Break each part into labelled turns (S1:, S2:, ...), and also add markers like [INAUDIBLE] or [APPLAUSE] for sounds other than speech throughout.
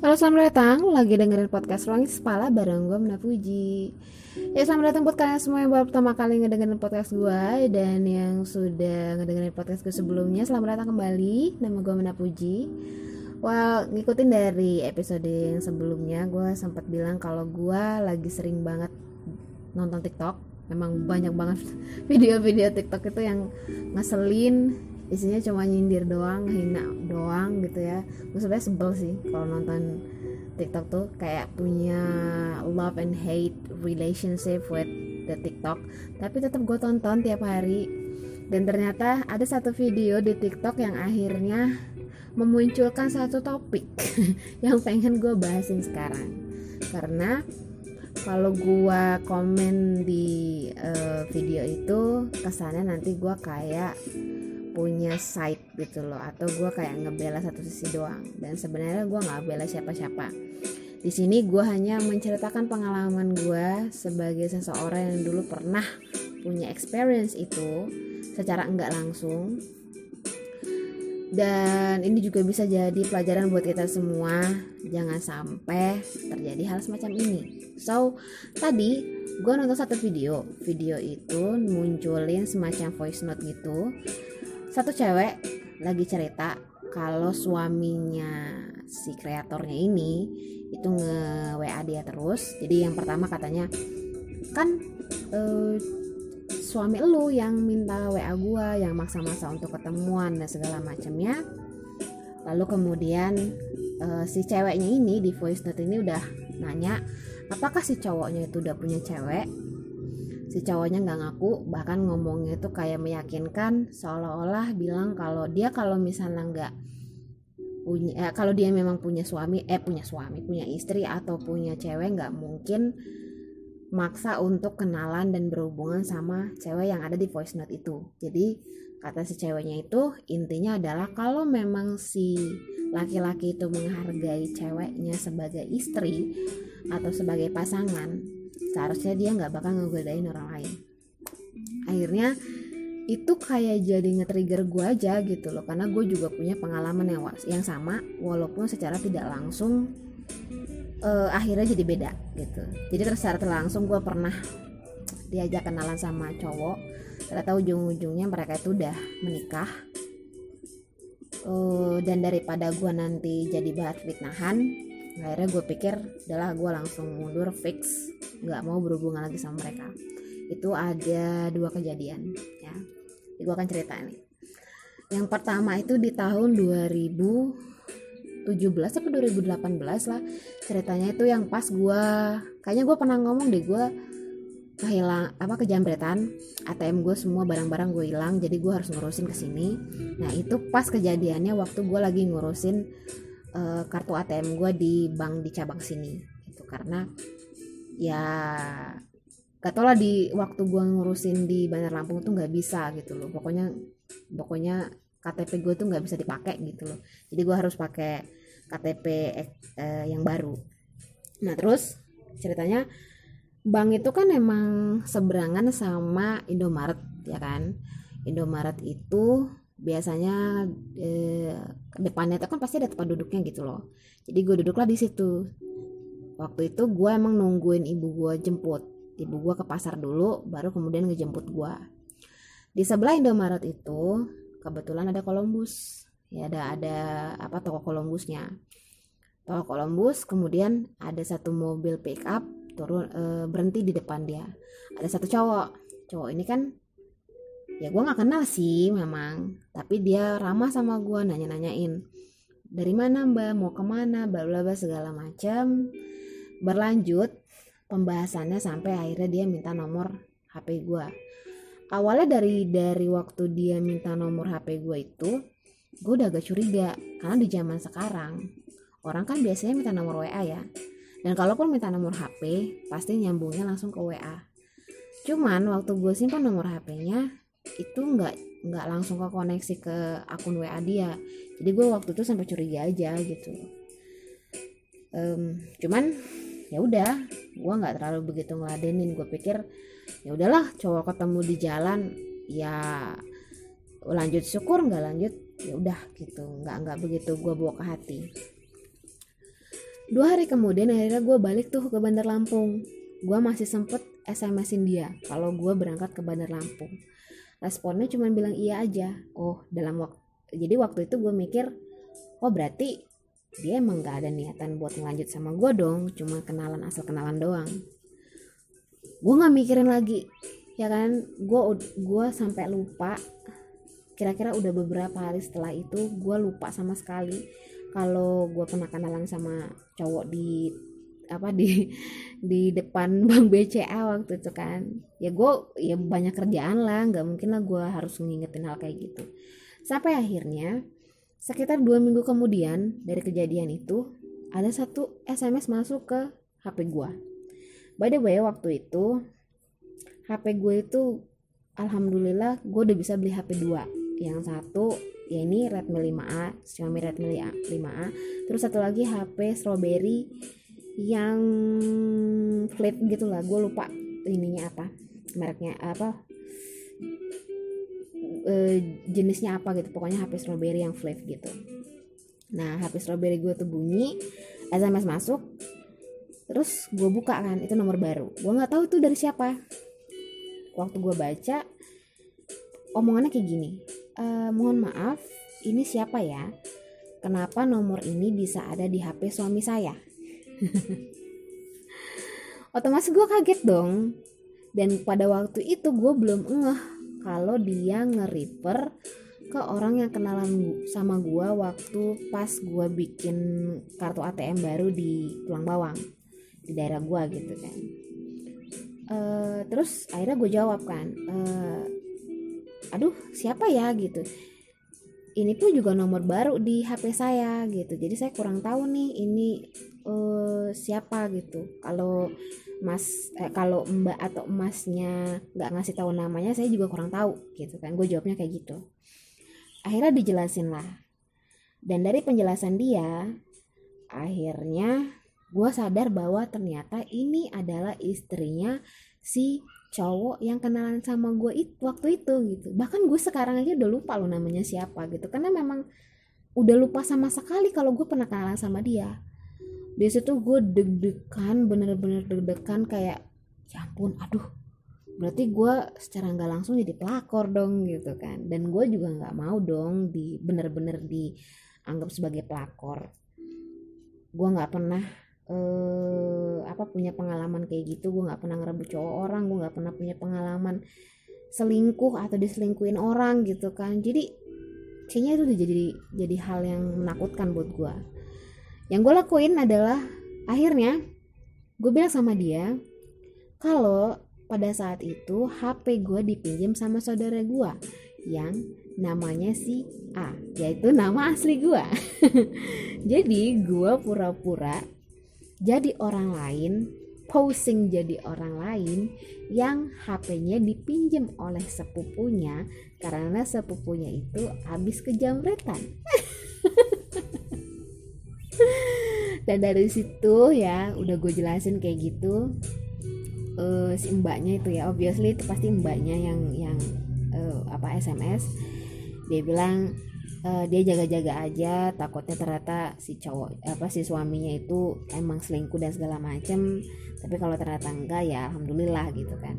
S1: Halo selamat datang, lagi dengerin podcast Ruang Kepala bareng gue Mena Puji Ya selamat datang buat kalian semua yang baru pertama kali ngedengerin podcast gue Dan yang sudah ngedengerin podcast gue sebelumnya. Selamat datang kembali, nama gue Mena Puji Wah ngikutin dari episode yang sebelumnya Gue sempat bilang kalau gue lagi sering banget nonton TikTok. Memang banyak banget [LAUGHS] video-video TikTok itu yang ngeselin isinya cuma nyindir doang hina doang gitu ya. Gue sebenarnya sebel sih kalau nonton TikTok tuh kayak punya love and hate relationship with the TikTok. Tapi tetap gue tonton tiap hari. Dan ternyata ada satu video di TikTok yang akhirnya memunculkan satu topik [LAUGHS] yang pengen gue bahasin sekarang. Karena kalau gue komen di uh, video itu kesannya nanti gue kayak punya side gitu loh atau gue kayak ngebela satu sisi doang. Dan sebenarnya gue nggak bela siapa-siapa. Di sini gue hanya menceritakan pengalaman gue sebagai seseorang yang dulu pernah punya experience itu secara enggak langsung. Dan ini juga bisa jadi pelajaran buat kita semua. Jangan sampai terjadi hal semacam ini. So tadi gue nonton satu video. Video itu munculin semacam voice note gitu satu cewek lagi cerita kalau suaminya si kreatornya ini itu nge WA dia terus. Jadi yang pertama katanya kan uh, suami lu yang minta WA gua yang maksa-maksa untuk ketemuan dan segala macamnya. Lalu kemudian uh, si ceweknya ini di voice note ini udah nanya apakah si cowoknya itu udah punya cewek si cowoknya nggak ngaku bahkan ngomongnya itu kayak meyakinkan seolah-olah bilang kalau dia kalau misalnya nggak punya eh, kalau dia memang punya suami eh punya suami punya istri atau punya cewek nggak mungkin maksa untuk kenalan dan berhubungan sama cewek yang ada di voice note itu. Jadi kata si ceweknya itu intinya adalah kalau memang si laki-laki itu menghargai ceweknya sebagai istri atau sebagai pasangan seharusnya dia nggak bakal ngegodain orang lain. Akhirnya itu kayak jadi nge-trigger gue aja gitu loh. Karena gue juga punya pengalaman yang yang sama walaupun secara tidak langsung uh, akhirnya jadi beda gitu. Jadi secara langsung gue pernah diajak kenalan sama cowok. Ternyata ujung-ujungnya mereka itu udah menikah. Uh, dan daripada gue nanti jadi bahan fitnahan akhirnya gue pikir adalah gue langsung mundur fix nggak mau berhubungan lagi sama mereka. Itu ada dua kejadian ya. Gue akan cerita nih. Yang pertama itu di tahun 2017 atau 2018 lah ceritanya itu yang pas gue kayaknya gue pernah ngomong deh gue kehilang apa kejambretan ATM gue semua barang-barang gue hilang jadi gue harus ngurusin ke sini. Nah itu pas kejadiannya waktu gue lagi ngurusin uh, kartu ATM gue di bank di cabang sini itu karena ya gak tau lah di waktu gue ngurusin di Bandar Lampung tuh nggak bisa gitu loh. Pokoknya pokoknya KTP gue tuh nggak bisa dipakai gitu loh. Jadi gue harus pakai KTP eh, yang baru. Nah terus ceritanya bank itu kan emang seberangan sama Indomaret ya kan? Indomaret itu biasanya eh, depannya itu kan pasti ada tempat duduknya gitu loh. Jadi gue duduklah di situ. Waktu itu gue emang nungguin ibu gue jemput. Ibu gue ke pasar dulu baru kemudian ngejemput gue di sebelah Indomaret itu kebetulan ada Columbus. Ya ada ada apa toko Columbusnya. Toko Columbus kemudian ada satu mobil pick up turun e, berhenti di depan dia. Ada satu cowok. Cowok ini kan ya gue nggak kenal sih memang tapi dia ramah sama gue nanya nanyain dari mana mbak? Mau ke mana? Bla bla bla segala macam berlanjut pembahasannya sampai akhirnya dia minta nomor HP gue awalnya dari dari waktu dia minta nomor HP gue itu gue udah agak curiga karena di zaman sekarang orang kan biasanya minta nomor WA ya. Dan kalaupun minta nomor HP pasti nyambungnya langsung ke WA cuman waktu gue simpan nomor HP-nya itu nggak nggak langsung ke koneksi ke akun WA dia. Jadi gue waktu itu sampai curiga aja gitu. Um, cuman ya udah gue nggak terlalu begitu ngeladenin. Gue pikir ya udahlah cowok ketemu di jalan ya lanjut syukur nggak lanjut ya udah gitu. Nggak nggak begitu gue bawa ke hati. Dua hari kemudian akhirnya gue balik tuh ke Bandar Lampung. Gue masih sempet SMS-in dia kalau gue berangkat ke Bandar Lampung responnya cuma bilang iya aja. Oh dalam waktu jadi waktu itu gue mikir oh berarti dia emang gak ada niatan buat ngelanjut sama gue dong cuma kenalan asal kenalan doang. Gue nggak mikirin lagi ya kan? Gue gue sampai lupa kira-kira udah beberapa hari setelah itu gue lupa sama sekali kalau gue pernah kenalan sama cowok di apa di di depan [LAUGHS] bank BCA waktu itu kan. Ya gue ya banyak kerjaan lah nggak mungkin lah gue harus ngingetin hal kayak gitu. Sampai akhirnya sekitar dua minggu kemudian dari kejadian itu ada satu SMS masuk ke HP gue by the way waktu itu HP gue itu alhamdulillah gue udah bisa beli HP 2 yang satu ya ini Redmi 5A Xiaomi Redmi 5A terus satu lagi HP Strawberry yang flip gitu lah. Gue lupa ininya apa mereknya apa e, jenisnya apa gitu. Pokoknya HP Strawberry yang flip gitu. Nah HP Strawberry gue tuh bunyi SMS masuk terus gue buka kan itu nomor baru. Gue nggak tahu itu dari siapa. Waktu gue baca omongannya kayak gini e, mohon maaf ini siapa ya? Kenapa nomor ini bisa ada di HP suami saya [LAUGHS] otomatis gue kaget dong. Dan pada waktu itu gue belum ngeh kalau dia nge-refer ke orang yang kenalan sama gue waktu pas gue bikin kartu ATM baru di Tulang Bawang di daerah gue gitu kan. Uh, terus akhirnya gue jawab kan uh, aduh siapa ya? gitu. Ini pun juga nomor baru di HP saya gitu. Jadi saya kurang tahu nih ini uh, siapa gitu. Kalau mas eh, kalau mbak atau emasnya nggak ngasih tahu namanya saya juga kurang tahu gitu kan. Gue jawabnya kayak gitu. Akhirnya dijelasin lah. Dan dari penjelasan dia akhirnya gue sadar bahwa ternyata ini adalah istrinya si cowok yang kenalan sama gue itu waktu itu gitu. Bahkan gue sekarang aja udah lupa lo namanya siapa gitu. Karena memang udah lupa sama sekali kalau gue pernah kenalan sama dia di situ gue deg-degan bener-bener deg-degan kayak ya ampun aduh. Berarti gue secara nggak langsung jadi pelakor dong gitu kan. Dan gue juga nggak mau dong di bener-bener dianggap sebagai pelakor. Gue nggak pernah eh, apa punya pengalaman kayak gitu. Gue nggak pernah ngerebut cowok orang gue nggak pernah punya pengalaman selingkuh atau diselingkuin orang gitu kan. Jadi kayaknya itu udah jadi jadi hal yang menakutkan buat gue yang gue lakuin adalah akhirnya gue bilang sama dia kalau pada saat itu HP gue dipinjam sama saudara gue yang namanya si A yaitu nama asli gue [LAUGHS] jadi gue pura-pura jadi orang lain posing jadi orang lain yang HP-nya dipinjam oleh sepupunya karena sepupunya itu habis kejamretan. [LAUGHS] Dan dari situ ya udah gue jelasin kayak gitu. Uh, si mbaknya itu ya obviously itu pasti mbaknya yang yang uh, apa SMS dia bilang uh, dia jaga-jaga aja takutnya ternyata si cowok apa si suaminya itu emang selingkuh dan segala macem. Tapi kalau ternyata enggak ya alhamdulillah gitu kan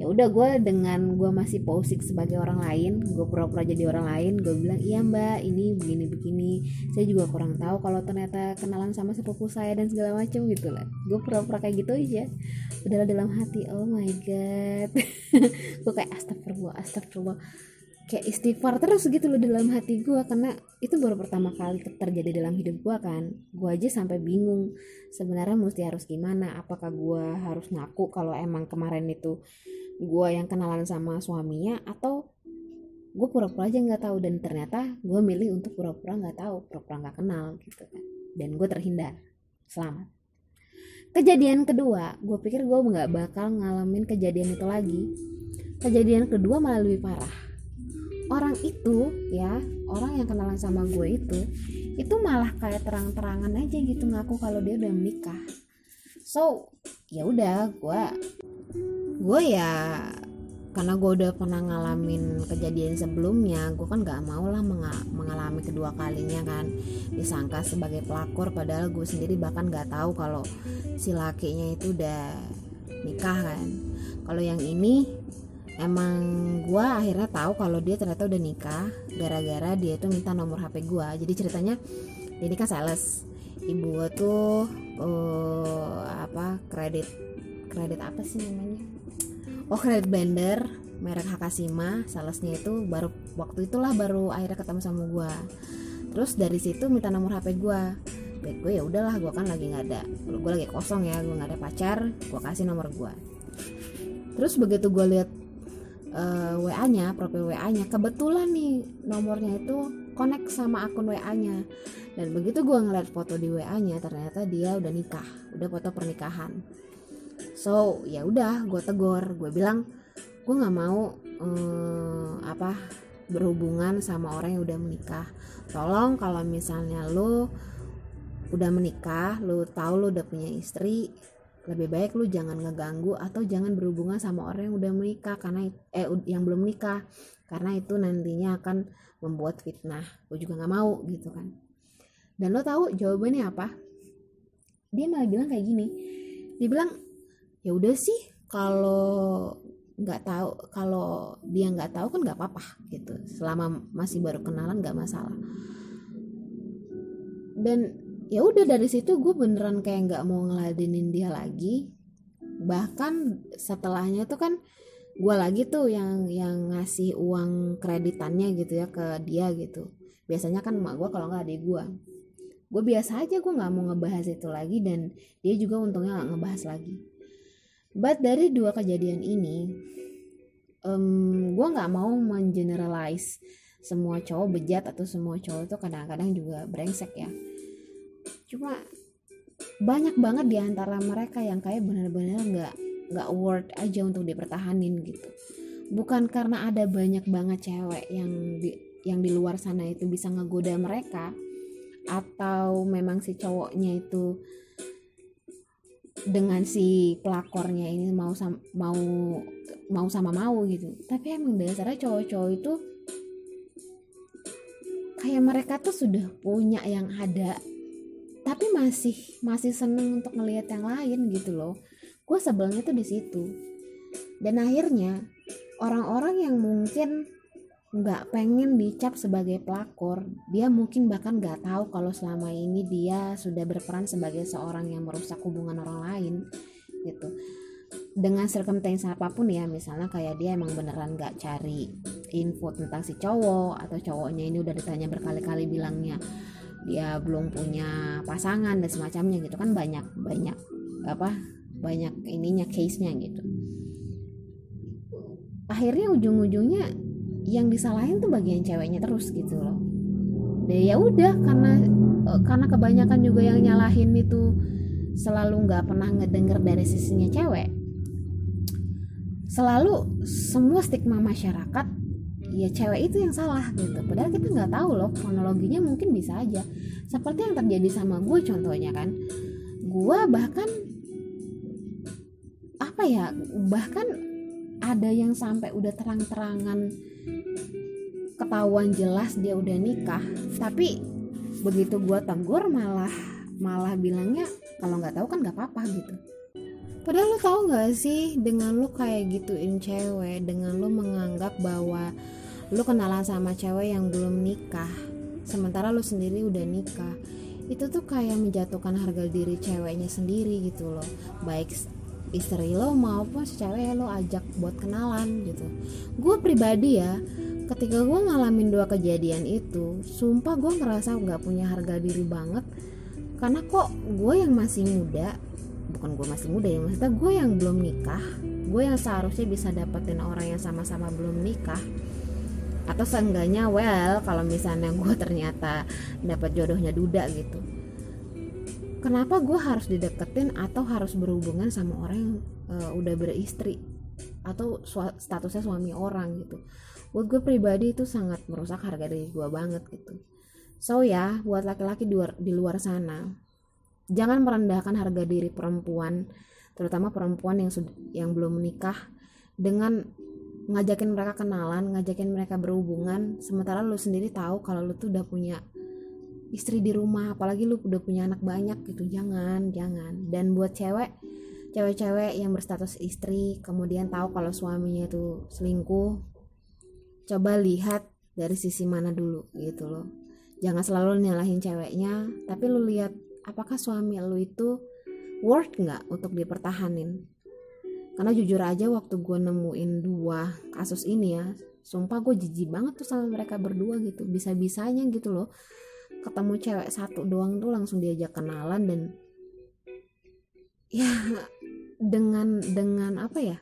S1: ya udah gue dengan gue masih posik sebagai orang lain gue pura-pura jadi orang lain gue bilang iya mbak ini begini begini. Saya juga kurang tahu kalau ternyata kenalan sama sepupu saya dan segala macam gitu lah. Gue pura-pura kayak gitu aja. Udahlah dalam hati oh my god. [LAUGHS] Gue kayak astagfirullah astagfirullah kayak istighfar terus gitu loh dalam hati gue karena itu baru pertama kali terjadi dalam hidup gue kan. Gue aja sampai bingung sebenarnya mesti harus gimana? Apakah gue harus ngaku kalau emang kemarin itu gue yang kenalan sama suaminya atau gue pura-pura aja nggak tahu? Dan ternyata gue milih untuk pura-pura nggak tahu pura-pura nggak kenal gitu kan. Dan gue terhindar. Selamat. Kejadian kedua gue pikir gue nggak bakal ngalamin kejadian itu lagi. Kejadian kedua malah lebih parah orang itu ya orang yang kenalan sama gue itu itu malah kayak terang-terangan aja gitu ngaku kalau dia udah menikah. So ya udah gue gue ya karena gue udah pernah ngalamin kejadian sebelumnya gue kan gak mau lah mengalami kedua kalinya kan disangka sebagai pelakor padahal gue sendiri bahkan gak tahu kalau si lakinya itu udah nikah kan. Kalau yang ini emang gue akhirnya tahu kalau dia ternyata udah nikah gara-gara dia itu minta nomor hp gue jadi ceritanya dia nikah sales. Ibu gue tuh uh, apa kredit kredit apa sih namanya? Oh kredit blender merek Hakasima salesnya itu baru waktu itulah baru akhirnya ketemu sama gue terus dari situ minta nomor HP gue baik gue ya udahlah gue kan lagi nggak ada gue lagi kosong ya gue nggak ada pacar gue kasih nomor gue terus begitu gue lihat uh, eh, WA nya profil WA nya kebetulan nih nomornya itu connect sama akun WA nya dan begitu gue ngeliat foto di WA nya ternyata dia udah nikah udah foto pernikahan. So ya udah gue tegur gue bilang gue nggak mau um, apa berhubungan sama orang yang udah menikah. Tolong kalau misalnya lo udah menikah lo tahu lo udah punya istri lebih baik lo jangan ngeganggu atau jangan berhubungan sama orang yang udah menikah karena eh yang belum menikah. Karena itu nantinya akan membuat fitnah. Gue juga nggak mau gitu kan. Dan lo tahu jawabannya apa? Dia malah bilang kayak gini. Dia bilang ya udah sih kalau nggak tahu kalau dia nggak tahu kan nggak apa-apa gitu. Selama masih baru kenalan nggak masalah. Dan ya udah dari situ gue beneran kayak nggak mau ngeladenin dia lagi. Bahkan setelahnya tuh kan gue lagi tuh yang yang ngasih uang kreditannya gitu ya ke dia gitu. Biasanya kan emak gue kalau nggak adik gue gue biasa aja gue nggak mau ngebahas itu lagi dan dia juga untungnya nggak ngebahas lagi. But dari dua kejadian ini, um, gue nggak mau mengeneralize semua cowok bejat atau semua cowok itu kadang-kadang juga brengsek ya. Cuma banyak banget di antara mereka yang kayak bener-bener nggak nggak worth aja untuk dipertahanin gitu. Bukan karena ada banyak banget cewek yang di yang di luar sana itu bisa ngegoda mereka atau memang si cowoknya itu dengan si pelakornya ini mau sama, mau mau sama mau gitu tapi emang dasarnya cowok-cowok itu kayak mereka tuh sudah punya yang ada tapi masih masih seneng untuk ngelihat yang lain gitu loh. Gue sebelnya tuh di situ. Dan akhirnya orang-orang yang mungkin nggak pengen dicap sebagai pelakor dia mungkin bahkan nggak tahu kalau selama ini dia sudah berperan sebagai seorang yang merusak hubungan orang lain gitu. Dengan circumstance apa pun ya misalnya kayak dia emang beneran nggak cari info tentang si cowok atau cowoknya ini udah ditanya berkali-kali bilangnya dia belum punya pasangan dan semacamnya gitu kan banyak banyak apa banyak ininya case nya gitu. Akhirnya ujung-ujungnya yang disalahin tuh bagian ceweknya terus gitu loh. Deh ya udah karena eh, karena kebanyakan juga yang nyalahin itu selalu nggak pernah ngedenger dari sisinya cewek selalu semua stigma masyarakat ya cewek itu yang salah gitu. Padahal kita nggak tahu loh kronologinya mungkin bisa aja. Seperti yang terjadi sama gue contohnya kan. Gue bahkan apa ya bahkan ada yang sampai udah terang-terangan ketahuan jelas dia udah nikah tapi begitu gue tegur malah malah bilangnya kalau nggak tahu kan nggak apa-apa gitu. Padahal lo tau nggak sih dengan lo kayak gituin cewek dengan lo menganggap bahwa lo kenalan sama cewek yang belum nikah sementara lo sendiri udah nikah. Itu tuh kayak menjatuhkan harga diri ceweknya sendiri gitu loh. Baik istri lo maupun cewek lo ajak buat kenalan gitu. Gue pribadi ya ketika gue ngalamin dua kejadian itu sumpah gue ngerasa nggak punya harga diri banget. Karena kok gue yang masih muda bukan gue masih muda ya maksudnya gue yang belum nikah gue yang seharusnya bisa dapetin orang yang sama-sama belum nikah atau seenggaknya well kalau misalnya gue ternyata dapat jodohnya duda gitu. Kenapa gue harus dideketin atau harus berhubungan sama orang yang uh, udah beristri? Atau su statusnya suami orang gitu. Buat gue pribadi itu sangat merusak harga diri gue banget gitu. So ya buat laki-laki di luar, di luar sana jangan merendahkan harga diri perempuan terutama perempuan yang yang belum menikah dengan ngajakin mereka kenalan ngajakin mereka berhubungan sementara lu sendiri tahu kalau lu tuh udah punya istri di rumah apalagi lu udah punya anak banyak gitu. Jangan jangan. Dan buat cewek cewek-cewek yang berstatus istri kemudian tahu kalau suaminya itu selingkuh coba lihat dari sisi mana dulu gitu loh. Jangan selalu nyalahin ceweknya tapi lu lihat apakah suami lu itu worth nggak untuk dipertahanin karena jujur aja waktu gue nemuin dua kasus ini ya sumpah gue jijik banget tuh sama mereka berdua gitu. Bisa-bisanya gitu loh ketemu cewek satu doang tuh langsung diajak kenalan dan ya dengan dengan apa ya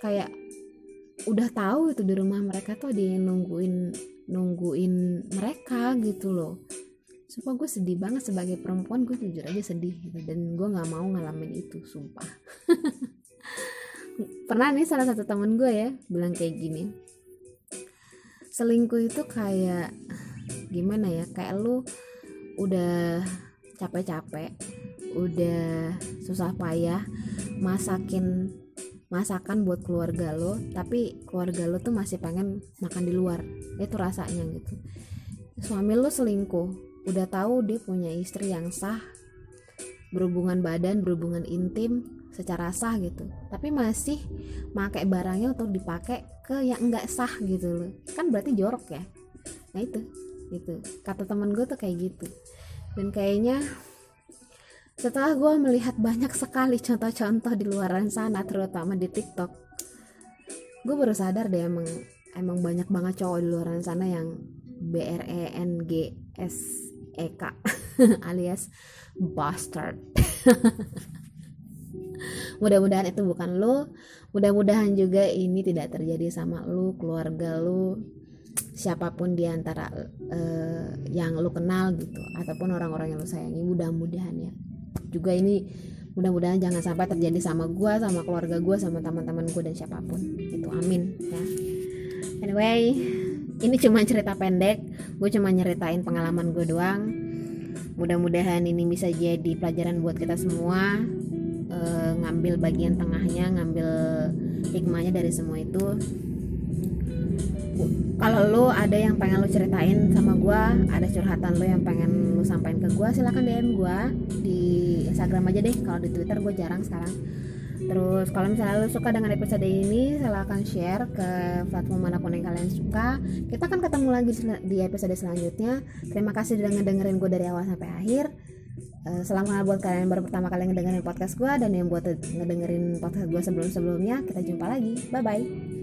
S1: kayak udah tahu itu di rumah mereka tuh ada yang nungguin nungguin mereka gitu loh. Sumpah gue sedih banget sebagai perempuan gue jujur aja sedih gitu dan gue nggak mau ngalamin itu sumpah [LAUGHS] pernah nih salah satu temen gue ya bilang kayak gini. Selingkuh itu kayak gimana ya kayak lu udah capek-capek udah susah payah masakin masakan buat keluarga lo tapi keluarga lo tuh masih pengen makan di luar. Itu rasanya gitu. Suami lo selingkuh udah tahu dia punya istri yang sah berhubungan badan berhubungan intim secara sah gitu. Tapi masih pakai barangnya untuk dipakai ke yang enggak sah gitu loh. Kan berarti jorok ya. Nah itu. Gitu. Kata temen gue tuh kayak gitu. Dan kayaknya setelah gue melihat banyak sekali contoh-contoh di luar sana terutama di TikTok gue baru sadar deh emang emang banyak banget cowok di luar sana yang B R E N G S E K [LAUGHS] alias bastard [LAUGHS] mudah-mudahan itu bukan lo mudah-mudahan juga ini tidak terjadi sama lo keluarga lo siapa pun di antara uh, yang lo kenal gitu ataupun orang-orang yang lo sayangi mudah-mudahan ya. Juga ini mudah-mudahan jangan sampai terjadi sama gue sama keluarga gue sama teman-teman gue dan siapa pun. Itu amin ya. Anyway ini cuma cerita pendek gue cuma nyeritain pengalaman gue doang. Mudah-mudahan ini bisa jadi pelajaran buat kita semua uh, ngambil bagian tengahnya ngambil hikmahnya dari semua itu. Kalau lo ada yang pengen lo ceritain sama gue ada curhatan lo yang pengen lo sampaikan ke gue silahkan DM gue di Instagram aja deh. Kalau di Twitter gue jarang sekarang. Terus kalau misalnya lo suka dengan episode ini silahkan share ke platform mana pun yang kalian suka. Kita akan ketemu lagi di episode selanjutnya. Terima kasih sudah ngedengerin gue dari awal sampai akhir Uh, salam kenal buat kalian yang baru pertama kali ngedengerin podcast gue dan yang buat ngedengerin podcast gue sebelum-sebelumnya kita jumpa lagi. Bye bye